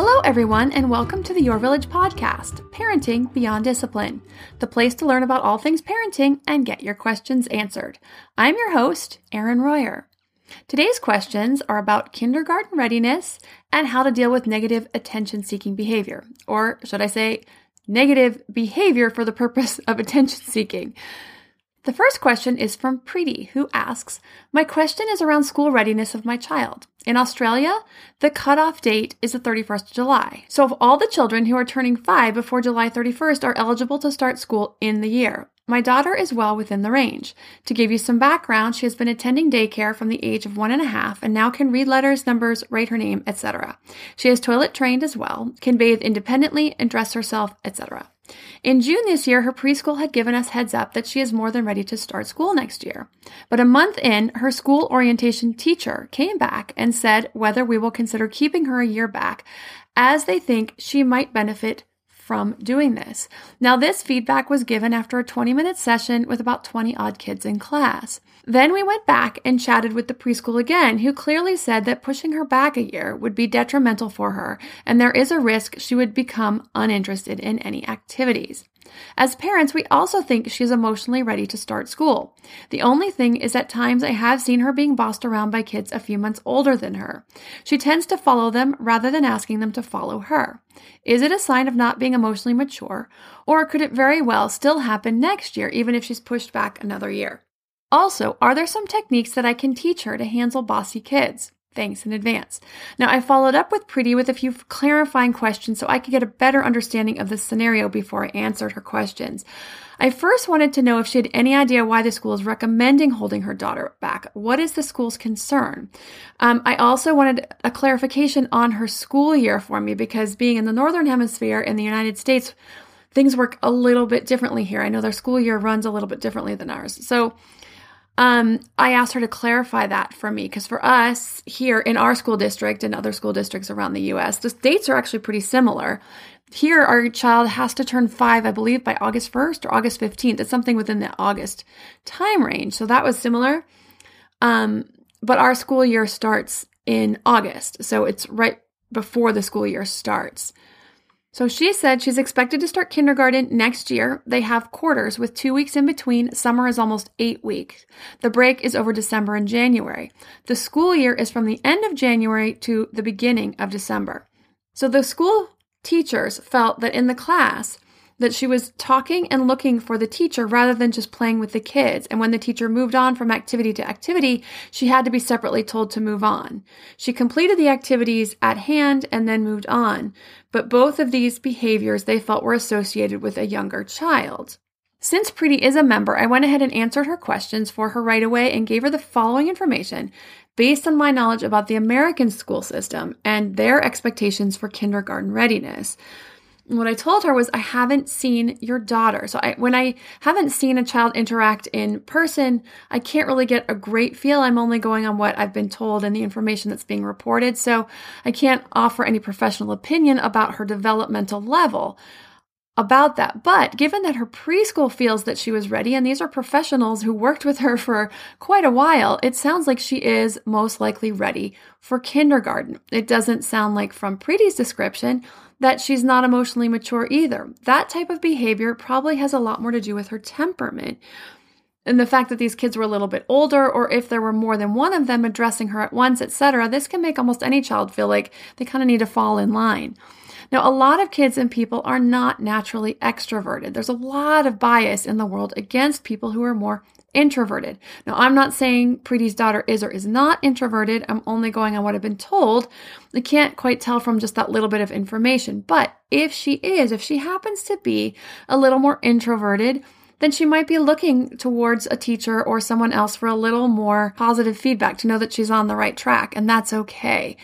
Hello, everyone, and welcome to the Your Village podcast, Parenting Beyond Discipline, the place to learn about all things parenting and get your questions answered. I'm your host, Erin Royer. Today's questions are about kindergarten readiness and how to deal with negative attention seeking behavior, or should I say, negative behavior for the purpose of attention seeking. The first question is from Preeti, who asks My question is around school readiness of my child. In Australia, the cutoff date is the 31st of July. So, if all the children who are turning five before July 31st are eligible to start school in the year, my daughter is well within the range. To give you some background, she has been attending daycare from the age of one and a half and now can read letters, numbers, write her name, etc. She is toilet trained as well, can bathe independently and dress herself, etc. In June this year, her preschool had given us heads up that she is more than ready to start school next year. But a month in, her school orientation teacher came back and said whether we will consider keeping her a year back, as they think she might benefit from doing this. Now, this feedback was given after a 20 minute session with about 20 odd kids in class. Then we went back and chatted with the preschool again, who clearly said that pushing her back a year would be detrimental for her, and there is a risk she would become uninterested in any activities. As parents, we also think she's emotionally ready to start school. The only thing is at times I have seen her being bossed around by kids a few months older than her. She tends to follow them rather than asking them to follow her. Is it a sign of not being emotionally mature, or could it very well still happen next year, even if she's pushed back another year? Also, are there some techniques that I can teach her to handle bossy kids? Thanks in advance. Now, I followed up with Preeti with a few clarifying questions so I could get a better understanding of the scenario before I answered her questions. I first wanted to know if she had any idea why the school is recommending holding her daughter back. What is the school's concern? Um, I also wanted a clarification on her school year for me because being in the Northern Hemisphere in the United States, things work a little bit differently here. I know their school year runs a little bit differently than ours. So, um, I asked her to clarify that for me because for us here in our school district and other school districts around the US, the dates are actually pretty similar. Here, our child has to turn five, I believe, by August 1st or August 15th. It's something within the August time range. So that was similar. Um, but our school year starts in August. So it's right before the school year starts. So she said she's expected to start kindergarten next year. They have quarters with two weeks in between. Summer is almost eight weeks. The break is over December and January. The school year is from the end of January to the beginning of December. So the school teachers felt that in the class, that she was talking and looking for the teacher rather than just playing with the kids. And when the teacher moved on from activity to activity, she had to be separately told to move on. She completed the activities at hand and then moved on. But both of these behaviors they felt were associated with a younger child. Since Preeti is a member, I went ahead and answered her questions for her right away and gave her the following information based on my knowledge about the American school system and their expectations for kindergarten readiness what I told her was I haven't seen your daughter. So I, when I haven't seen a child interact in person, I can't really get a great feel. I'm only going on what I've been told and the information that's being reported. So I can't offer any professional opinion about her developmental level about that. But given that her preschool feels that she was ready, and these are professionals who worked with her for quite a while, it sounds like she is most likely ready for kindergarten. It doesn't sound like from Preeti's description that she's not emotionally mature either. That type of behavior probably has a lot more to do with her temperament. And the fact that these kids were a little bit older, or if there were more than one of them addressing her at once, etc., this can make almost any child feel like they kind of need to fall in line. Now, a lot of kids and people are not naturally extroverted. There's a lot of bias in the world against people who are more introverted. Now, I'm not saying Preeti's daughter is or is not introverted. I'm only going on what I've been told. I can't quite tell from just that little bit of information. But if she is, if she happens to be a little more introverted, then she might be looking towards a teacher or someone else for a little more positive feedback to know that she's on the right track, and that's okay.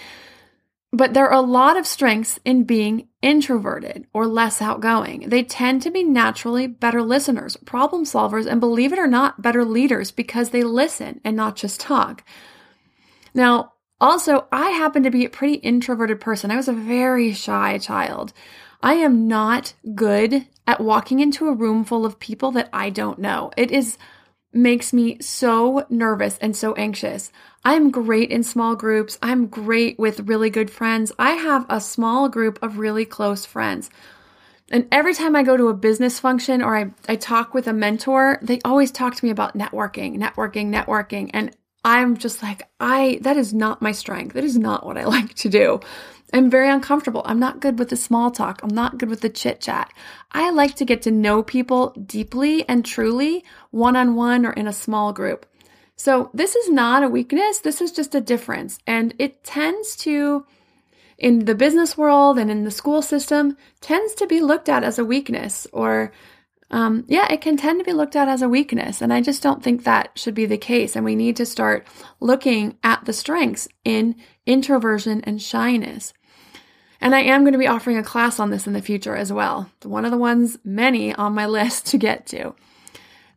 But there are a lot of strengths in being introverted or less outgoing. They tend to be naturally better listeners, problem solvers, and believe it or not, better leaders because they listen and not just talk. Now, also, I happen to be a pretty introverted person. I was a very shy child. I am not good at walking into a room full of people that I don't know. It is makes me so nervous and so anxious. I'm great in small groups. I'm great with really good friends. I have a small group of really close friends. And every time I go to a business function or I, I talk with a mentor, they always talk to me about networking, networking, networking. And I'm just like, I, that is not my strength. That is not what I like to do. I'm very uncomfortable. I'm not good with the small talk. I'm not good with the chit chat. I like to get to know people deeply and truly, one on one or in a small group. So this is not a weakness. This is just a difference. And it tends to, in the business world and in the school system, tends to be looked at as a weakness or um, yeah, it can tend to be looked at as a weakness. And I just don't think that should be the case. And we need to start looking at the strengths in introversion and shyness. And I am going to be offering a class on this in the future as well. One of the ones, many on my list to get to.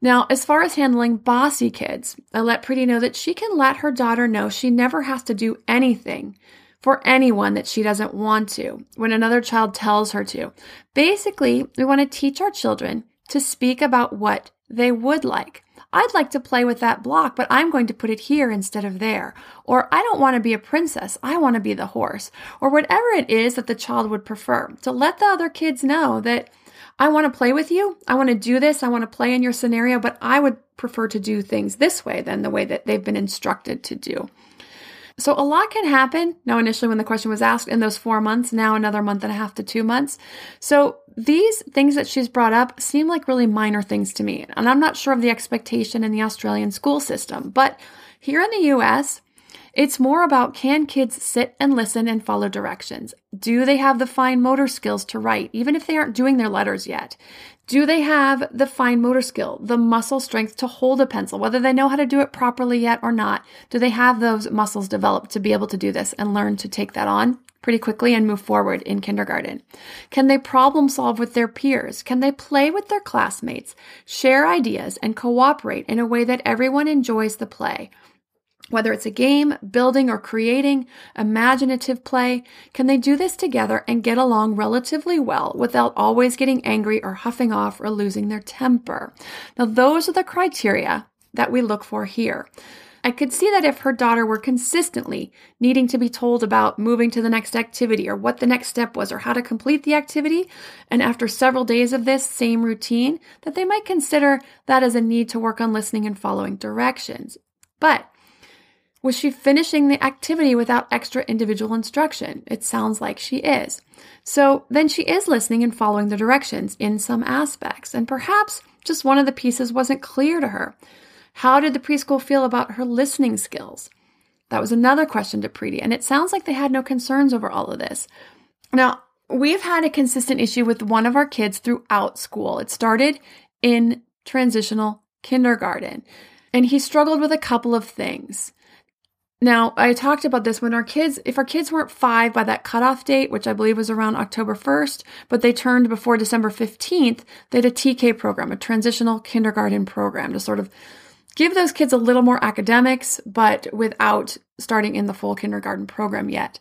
Now, as far as handling bossy kids, I let Preeti know that she can let her daughter know she never has to do anything for anyone that she doesn't want to when another child tells her to. Basically, we want to teach our children to speak about what they would like. I'd like to play with that block, but I'm going to put it here instead of there. Or I don't want to be a princess. I want to be the horse. Or whatever it is that the child would prefer. To let the other kids know that I want to play with you. I want to do this. I want to play in your scenario, but I would prefer to do things this way than the way that they've been instructed to do. So a lot can happen. Now, initially, when the question was asked in those four months, now another month and a half to two months. So these things that she's brought up seem like really minor things to me. And I'm not sure of the expectation in the Australian school system. But here in the US, it's more about can kids sit and listen and follow directions? Do they have the fine motor skills to write, even if they aren't doing their letters yet? Do they have the fine motor skill, the muscle strength to hold a pencil, whether they know how to do it properly yet or not? Do they have those muscles developed to be able to do this and learn to take that on pretty quickly and move forward in kindergarten? Can they problem solve with their peers? Can they play with their classmates, share ideas, and cooperate in a way that everyone enjoys the play? Whether it's a game, building, or creating, imaginative play, can they do this together and get along relatively well without always getting angry or huffing off or losing their temper? Now, those are the criteria that we look for here. I could see that if her daughter were consistently needing to be told about moving to the next activity or what the next step was or how to complete the activity, and after several days of this same routine, that they might consider that as a need to work on listening and following directions. But was she finishing the activity without extra individual instruction? It sounds like she is. So then she is listening and following the directions in some aspects, and perhaps just one of the pieces wasn't clear to her. How did the preschool feel about her listening skills? That was another question to Preeti, and it sounds like they had no concerns over all of this. Now, we've had a consistent issue with one of our kids throughout school. It started in transitional kindergarten, and he struggled with a couple of things. Now, I talked about this when our kids, if our kids weren't five by that cutoff date, which I believe was around October 1st, but they turned before December 15th, they had a TK program, a transitional kindergarten program to sort of give those kids a little more academics, but without starting in the full kindergarten program yet.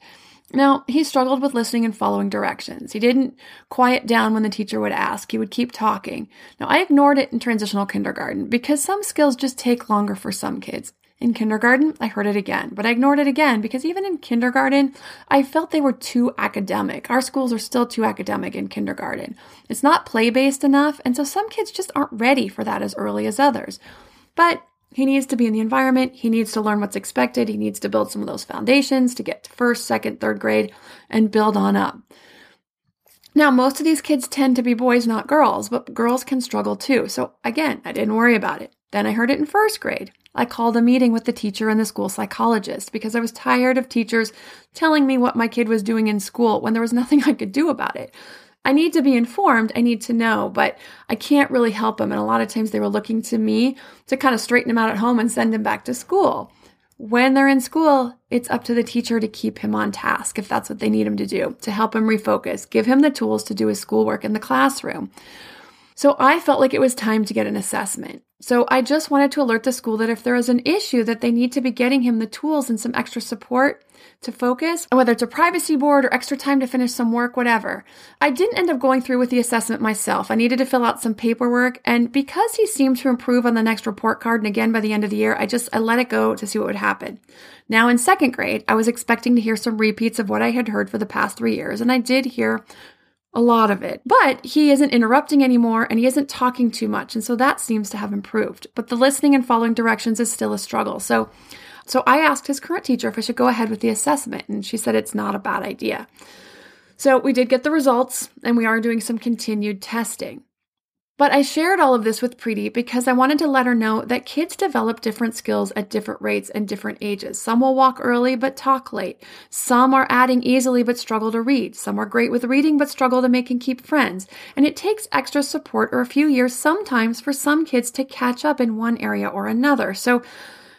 Now, he struggled with listening and following directions. He didn't quiet down when the teacher would ask. He would keep talking. Now, I ignored it in transitional kindergarten because some skills just take longer for some kids. In kindergarten, I heard it again, but I ignored it again because even in kindergarten, I felt they were too academic. Our schools are still too academic in kindergarten. It's not play based enough, and so some kids just aren't ready for that as early as others. But he needs to be in the environment. He needs to learn what's expected. He needs to build some of those foundations to get to first, second, third grade and build on up. Now, most of these kids tend to be boys, not girls, but girls can struggle too. So again, I didn't worry about it. Then I heard it in first grade. I called a meeting with the teacher and the school psychologist because I was tired of teachers telling me what my kid was doing in school when there was nothing I could do about it. I need to be informed, I need to know, but I can't really help them. And a lot of times they were looking to me to kind of straighten him out at home and send him back to school. when they're in school, it's up to the teacher to keep him on task if that's what they need him to do, to help him refocus, give him the tools to do his schoolwork in the classroom. So I felt like it was time to get an assessment. So I just wanted to alert the school that if there is an issue that they need to be getting him the tools and some extra support to focus, whether it's a privacy board or extra time to finish some work, whatever. I didn't end up going through with the assessment myself. I needed to fill out some paperwork and because he seemed to improve on the next report card and again by the end of the year, I just I let it go to see what would happen. Now in second grade, I was expecting to hear some repeats of what I had heard for the past 3 years and I did hear a lot of it. But he isn't interrupting anymore and he isn't talking too much. And so that seems to have improved. But the listening and following directions is still a struggle. So so I asked his current teacher if I should go ahead with the assessment and she said it's not a bad idea. So we did get the results and we are doing some continued testing. But I shared all of this with Preeti because I wanted to let her know that kids develop different skills at different rates and different ages. Some will walk early but talk late. Some are adding easily but struggle to read. Some are great with reading but struggle to make and keep friends. And it takes extra support or a few years sometimes for some kids to catch up in one area or another. So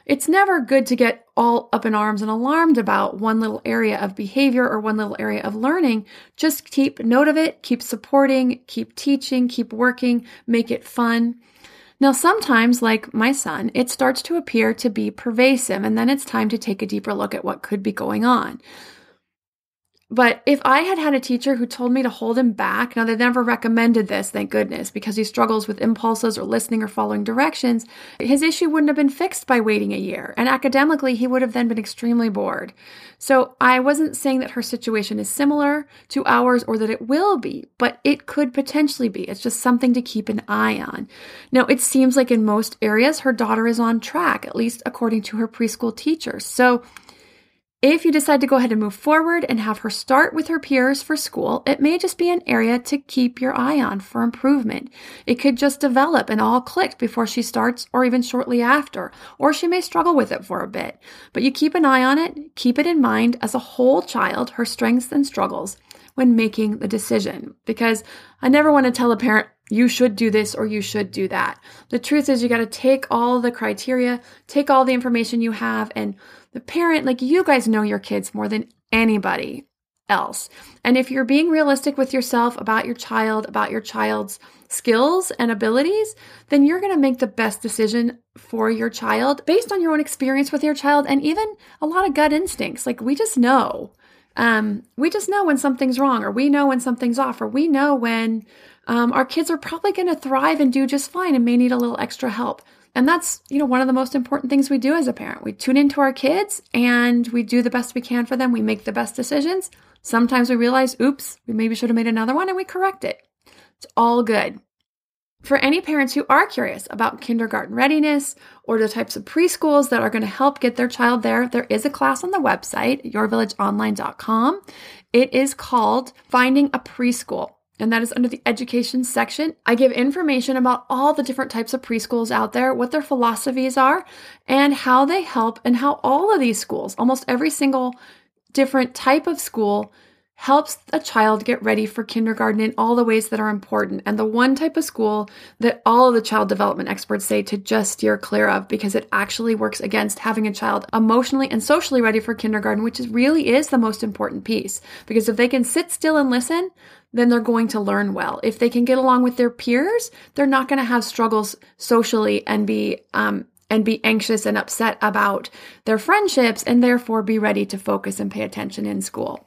it's never good to get all up in arms and alarmed about one little area of behavior or one little area of learning. Just keep note of it, keep supporting, keep teaching, keep working, make it fun. Now, sometimes, like my son, it starts to appear to be pervasive, and then it's time to take a deeper look at what could be going on. But if I had had a teacher who told me to hold him back, now they never recommended this, thank goodness, because he struggles with impulses or listening or following directions, his issue wouldn't have been fixed by waiting a year. And academically, he would have then been extremely bored. So I wasn't saying that her situation is similar to ours or that it will be, but it could potentially be. It's just something to keep an eye on. Now, it seems like in most areas, her daughter is on track, at least according to her preschool teachers. So if you decide to go ahead and move forward and have her start with her peers for school, it may just be an area to keep your eye on for improvement. It could just develop and all click before she starts or even shortly after, or she may struggle with it for a bit. But you keep an eye on it, keep it in mind as a whole child, her strengths and struggles when making the decision. Because I never want to tell a parent, you should do this or you should do that. The truth is, you got to take all the criteria, take all the information you have, and the parent, like you guys know your kids more than anybody else. And if you're being realistic with yourself about your child, about your child's skills and abilities, then you're going to make the best decision for your child based on your own experience with your child and even a lot of gut instincts. Like we just know. Um, we just know when something's wrong, or we know when something's off, or we know when um, our kids are probably going to thrive and do just fine and may need a little extra help. And that's, you know, one of the most important things we do as a parent. We tune into our kids and we do the best we can for them. We make the best decisions. Sometimes we realize, oops, we maybe should have made another one and we correct it. It's all good. For any parents who are curious about kindergarten readiness or the types of preschools that are going to help get their child there, there is a class on the website, yourvillageonline.com. It is called Finding a Preschool and that is under the education section. I give information about all the different types of preschools out there, what their philosophies are, and how they help, and how all of these schools, almost every single different type of school, helps a child get ready for kindergarten in all the ways that are important. And the one type of school that all of the child development experts say to just steer clear of because it actually works against having a child emotionally and socially ready for kindergarten, which is really is the most important piece. Because if they can sit still and listen, then they're going to learn well. If they can get along with their peers, they're not going to have struggles socially and be um, and be anxious and upset about their friendships and therefore be ready to focus and pay attention in school.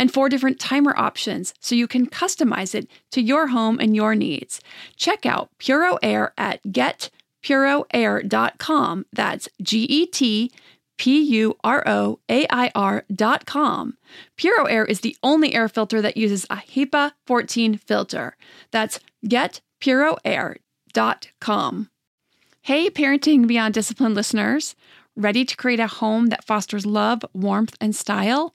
and four different timer options so you can customize it to your home and your needs. Check out Puro Air at getpuroair.com. That's G E T P U R O A I R dot com. Puro Air is the only air filter that uses a HEPA 14 filter. That's getpuroair.com. Hey, Parenting Beyond Discipline listeners. Ready to create a home that fosters love, warmth, and style?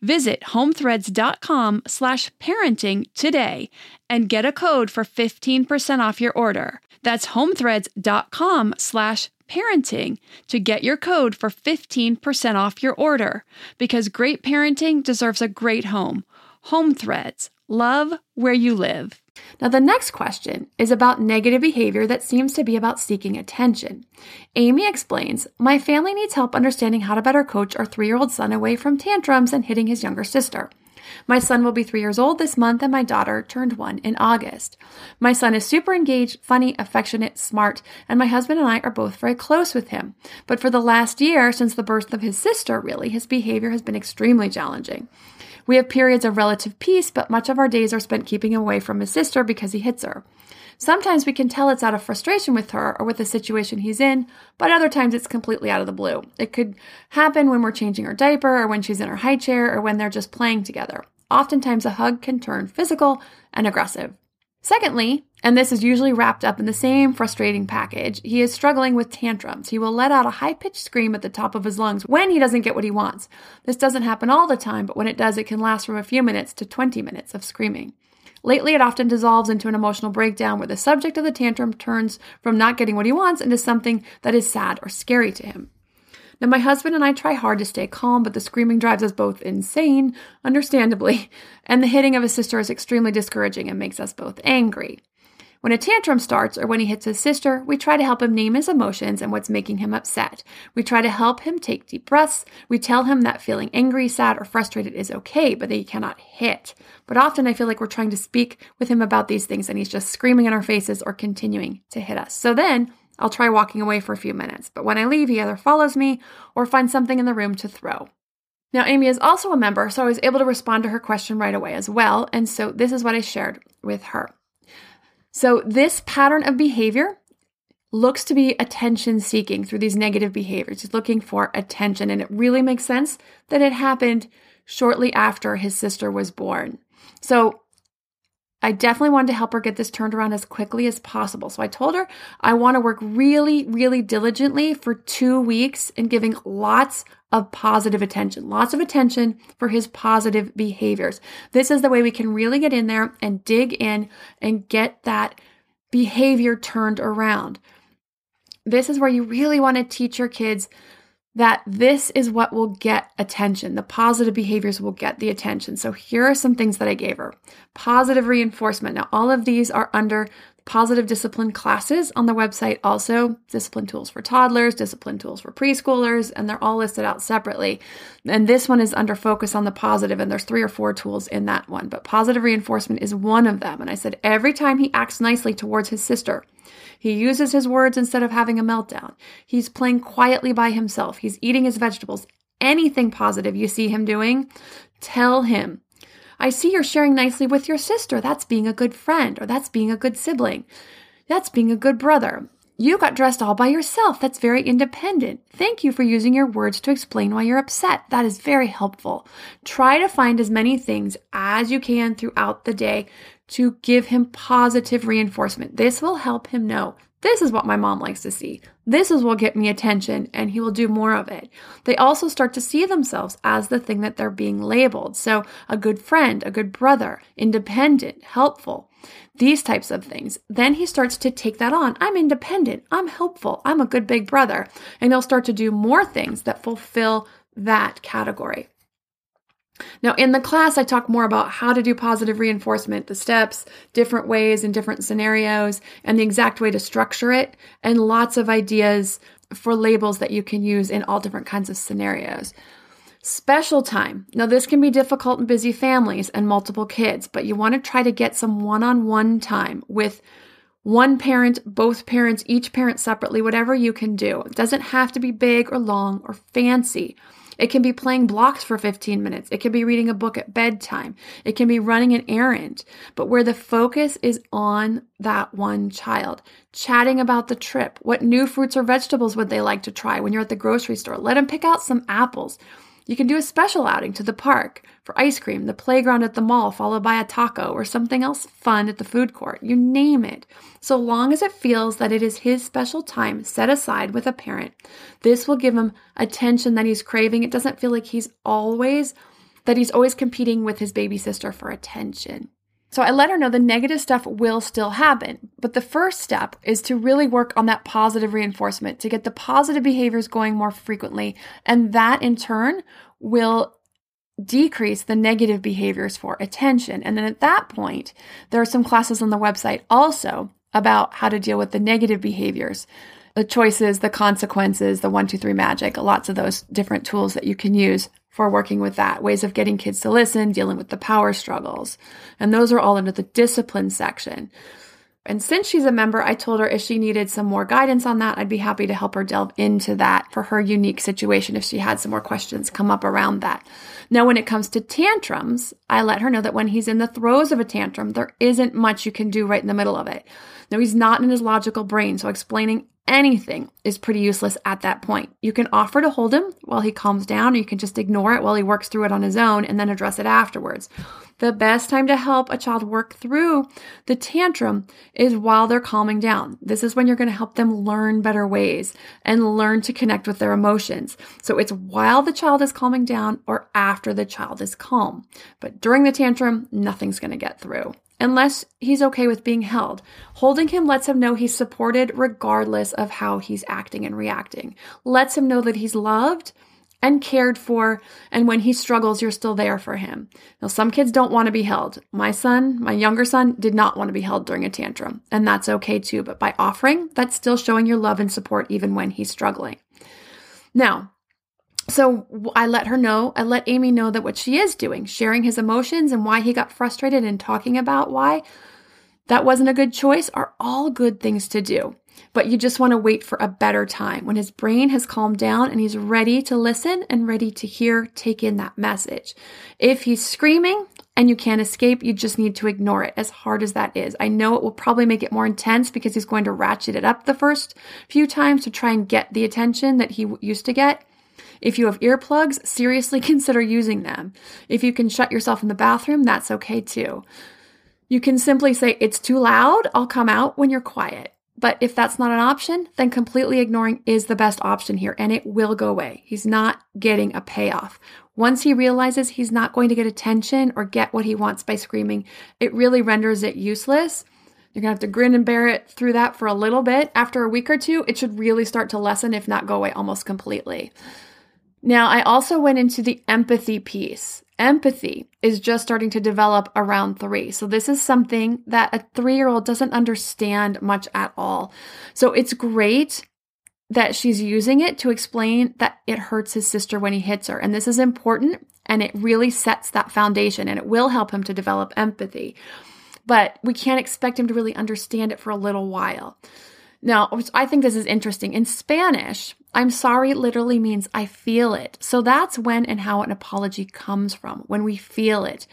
Visit homethreads.com slash parenting today and get a code for 15% off your order. That's homethreads.com slash parenting to get your code for 15% off your order because great parenting deserves a great home. Home Threads, love where you live. Now, the next question is about negative behavior that seems to be about seeking attention. Amy explains My family needs help understanding how to better coach our three year old son away from tantrums and hitting his younger sister. My son will be three years old this month, and my daughter turned one in August. My son is super engaged, funny, affectionate, smart, and my husband and I are both very close with him. But for the last year, since the birth of his sister, really, his behavior has been extremely challenging. We have periods of relative peace, but much of our days are spent keeping him away from his sister because he hits her. Sometimes we can tell it's out of frustration with her or with the situation he's in, but other times it's completely out of the blue. It could happen when we're changing her diaper or when she's in her high chair or when they're just playing together. Oftentimes a hug can turn physical and aggressive. Secondly, and this is usually wrapped up in the same frustrating package, he is struggling with tantrums. He will let out a high pitched scream at the top of his lungs when he doesn't get what he wants. This doesn't happen all the time, but when it does, it can last from a few minutes to 20 minutes of screaming. Lately, it often dissolves into an emotional breakdown where the subject of the tantrum turns from not getting what he wants into something that is sad or scary to him. Now, my husband and I try hard to stay calm, but the screaming drives us both insane, understandably, and the hitting of his sister is extremely discouraging and makes us both angry. When a tantrum starts or when he hits his sister, we try to help him name his emotions and what's making him upset. We try to help him take deep breaths. We tell him that feeling angry, sad, or frustrated is okay, but that he cannot hit. But often I feel like we're trying to speak with him about these things and he's just screaming in our faces or continuing to hit us. So then I'll try walking away for a few minutes, but when I leave, he either follows me or finds something in the room to throw. Now, Amy is also a member, so I was able to respond to her question right away as well. And so this is what I shared with her. So, this pattern of behavior looks to be attention seeking through these negative behaviors. He's looking for attention, and it really makes sense that it happened shortly after his sister was born. So, I definitely wanted to help her get this turned around as quickly as possible. So I told her I want to work really, really diligently for two weeks in giving lots of positive attention, lots of attention for his positive behaviors. This is the way we can really get in there and dig in and get that behavior turned around. This is where you really want to teach your kids that this is what will get attention. The positive behaviors will get the attention. So here are some things that I gave her. Positive reinforcement. Now, all of these are under positive discipline classes on the website also. Discipline tools for toddlers discipline tools for preschoolers and they're all listed out separately. And this one is under focus on the positive and there's three or four tools in that one. But positive reinforcement is one of them. And i said every time he acts nicely towards his sister he uses his words instead of having a meltdown. He's playing quietly by himself. He's eating his vegetables. Anything positive you see him doing, tell him. I see you're sharing nicely with your sister. That's being a good friend, or that's being a good sibling. That's being a good brother. You got dressed all by yourself. That's very independent. Thank you for using your words to explain why you're upset. That is very helpful. Try to find as many things as you can throughout the day to give him positive reinforcement. This will help him know this is what my mom likes to see. This is what get me attention, and he will do more of it. They also start to see themselves as the thing that they're being labeled. So, a good friend, a good brother, independent, helpful these types of things. Then he starts to take that on. I'm independent. I'm helpful. I'm a good big brother. And he'll start to do more things that fulfill that category. Now, in the class, I talk more about how to do positive reinforcement, the steps, different ways in different scenarios, and the exact way to structure it, and lots of ideas for labels that you can use in all different kinds of scenarios. Special time. Now, this can be difficult in busy families and multiple kids, but you want to try to get some one on one time with one parent, both parents, each parent separately, whatever you can do. It doesn't have to be big or long or fancy. It can be playing blocks for 15 minutes. It can be reading a book at bedtime. It can be running an errand, but where the focus is on that one child. Chatting about the trip. What new fruits or vegetables would they like to try when you're at the grocery store? Let them pick out some apples. You can do a special outing to the park for ice cream, the playground at the mall, followed by a taco or something else fun at the food court. You name it. So long as it feels that it is his special time set aside with a parent, this will give him attention that he's craving. It doesn't feel like he's always, that he's always competing with his baby sister for attention. So I let her know the negative stuff will still happen. But the first step is to really work on that positive reinforcement to get the positive behaviors going more frequently. And that in turn will decrease the negative behaviors for attention. And then at that point, there are some classes on the website also about how to deal with the negative behaviors the choices, the consequences, the one, two, three magic, lots of those different tools that you can use for working with that, ways of getting kids to listen, dealing with the power struggles. And those are all under the discipline section. And since she's a member, I told her if she needed some more guidance on that, I'd be happy to help her delve into that for her unique situation if she had some more questions come up around that. Now, when it comes to tantrums, I let her know that when he's in the throes of a tantrum, there isn't much you can do right in the middle of it. Now, he's not in his logical brain, so explaining anything is pretty useless at that point. You can offer to hold him while he calms down, or you can just ignore it while he works through it on his own and then address it afterwards. The best time to help a child work through the tantrum is while they're calming down. This is when you're going to help them learn better ways and learn to connect with their emotions. So it's while the child is calming down or after the child is calm. But during the tantrum, nothing's going to get through unless he's okay with being held. Holding him lets him know he's supported regardless of how he's acting and reacting. Lets him know that he's loved and cared for, and when he struggles, you're still there for him. Now, some kids don't want to be held. My son, my younger son, did not want to be held during a tantrum, and that's okay too. But by offering, that's still showing your love and support even when he's struggling. Now, so I let her know, I let Amy know that what she is doing, sharing his emotions and why he got frustrated and talking about why that wasn't a good choice, are all good things to do. But you just want to wait for a better time when his brain has calmed down and he's ready to listen and ready to hear, take in that message. If he's screaming and you can't escape, you just need to ignore it as hard as that is. I know it will probably make it more intense because he's going to ratchet it up the first few times to try and get the attention that he used to get. If you have earplugs, seriously consider using them. If you can shut yourself in the bathroom, that's okay too. You can simply say, It's too loud, I'll come out when you're quiet. But if that's not an option, then completely ignoring is the best option here and it will go away. He's not getting a payoff. Once he realizes he's not going to get attention or get what he wants by screaming, it really renders it useless. You're to have to grin and bear it through that for a little bit. After a week or two, it should really start to lessen, if not go away almost completely. Now, I also went into the empathy piece. Empathy is just starting to develop around three. So, this is something that a three year old doesn't understand much at all. So, it's great that she's using it to explain that it hurts his sister when he hits her. And this is important and it really sets that foundation and it will help him to develop empathy. But we can't expect him to really understand it for a little while. Now, I think this is interesting. In Spanish, I'm sorry literally means I feel it. So that's when and how an apology comes from, when we feel it.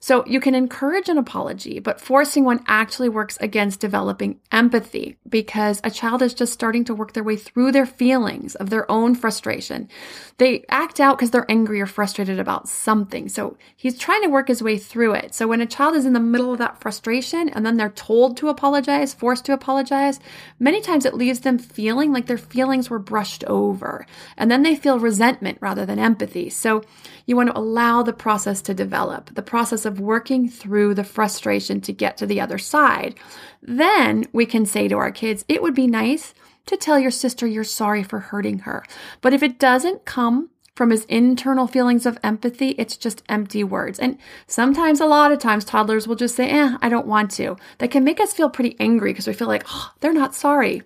So you can encourage an apology, but forcing one actually works against developing empathy because a child is just starting to work their way through their feelings of their own frustration. They act out because they're angry or frustrated about something. So he's trying to work his way through it. So when a child is in the middle of that frustration and then they're told to apologize, forced to apologize, many times it leaves them feeling like their feelings were brushed over. And then they feel resentment rather than empathy. So you want to allow the process to develop, the process of working through the frustration to get to the other side. Then we can say to our kids, it would be nice to tell your sister you're sorry for hurting her. But if it doesn't come from his internal feelings of empathy, it's just empty words. And sometimes, a lot of times, toddlers will just say, eh, I don't want to. That can make us feel pretty angry because we feel like, oh, they're not sorry.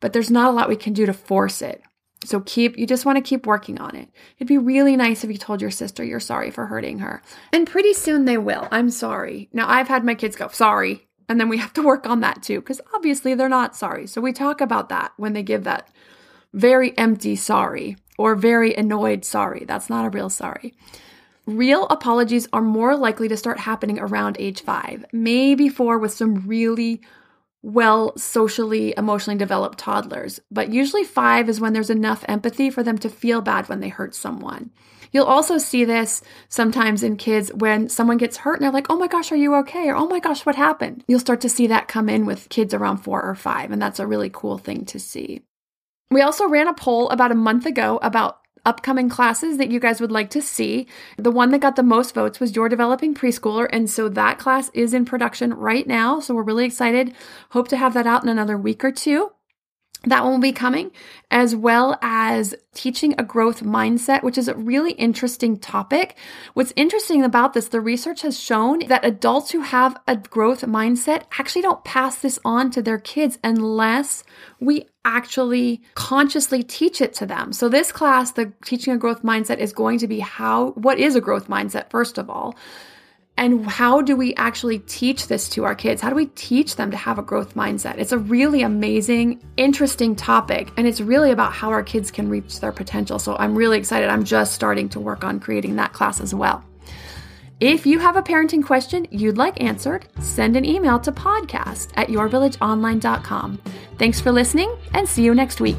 But there's not a lot we can do to force it. So keep, you just want to keep working on it. It'd be really nice if you told your sister you're sorry for hurting her. And pretty soon they will. I'm sorry. Now I've had my kids go, sorry. And then we have to work on that too, because obviously they're not sorry. So we talk about that when they give that very empty sorry or very annoyed sorry. That's not a real sorry. Real apologies are more likely to start happening around age five, maybe four with some really well socially, emotionally developed toddlers, but usually five is when there's enough empathy for them to feel bad when they hurt someone. You'll also see this sometimes in kids when someone gets hurt and they're like, oh my gosh, are you okay? Or oh my gosh, what happened? You'll start to see that come in with kids around four or five, and that's a really cool thing to see. We also ran a poll about a month ago about upcoming classes that you guys would like to see. The one that got the most votes was Your Developing Preschooler. And so that class is in production right now. So we're really excited. Hope to have that out in another week or two. That one will be coming, as well as teaching a growth mindset, which is a really interesting topic. What's interesting about this, the research has shown that adults who have a growth mindset actually don't pass this on to their kids unless we actually consciously teach it to them. So this class, the teaching a growth mindset is going to be how, what is a growth mindset, first of all? And how do we actually teach this to our kids? How do we teach them to have a growth mindset? It's a really amazing, interesting topic, and it's really about how our kids can reach their potential. So I'm really excited. I'm just starting to work on creating that class as well. If you have a parenting question you'd like answered, send an email to podcast at yourvillageonline.com. Thanks for listening and see you next week.